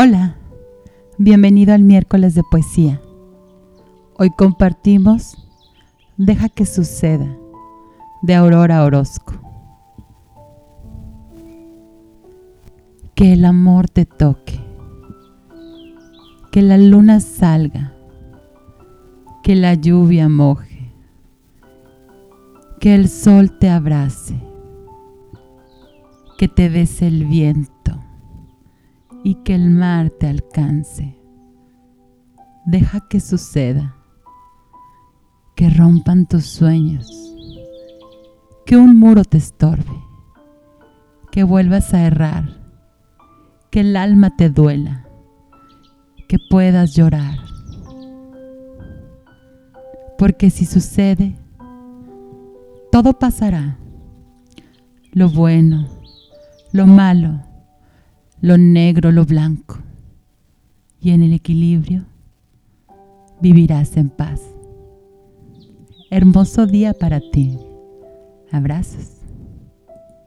Hola, bienvenido al miércoles de poesía. Hoy compartimos Deja que suceda de Aurora Orozco. Que el amor te toque, que la luna salga, que la lluvia moje, que el sol te abrace, que te des el viento y que el mar te alcance. Deja que suceda, que rompan tus sueños, que un muro te estorbe, que vuelvas a errar, que el alma te duela, que puedas llorar. Porque si sucede, todo pasará, lo bueno, lo malo, lo negro, lo blanco, y en el equilibrio vivirás en paz. Hermoso día para ti. Abrazos.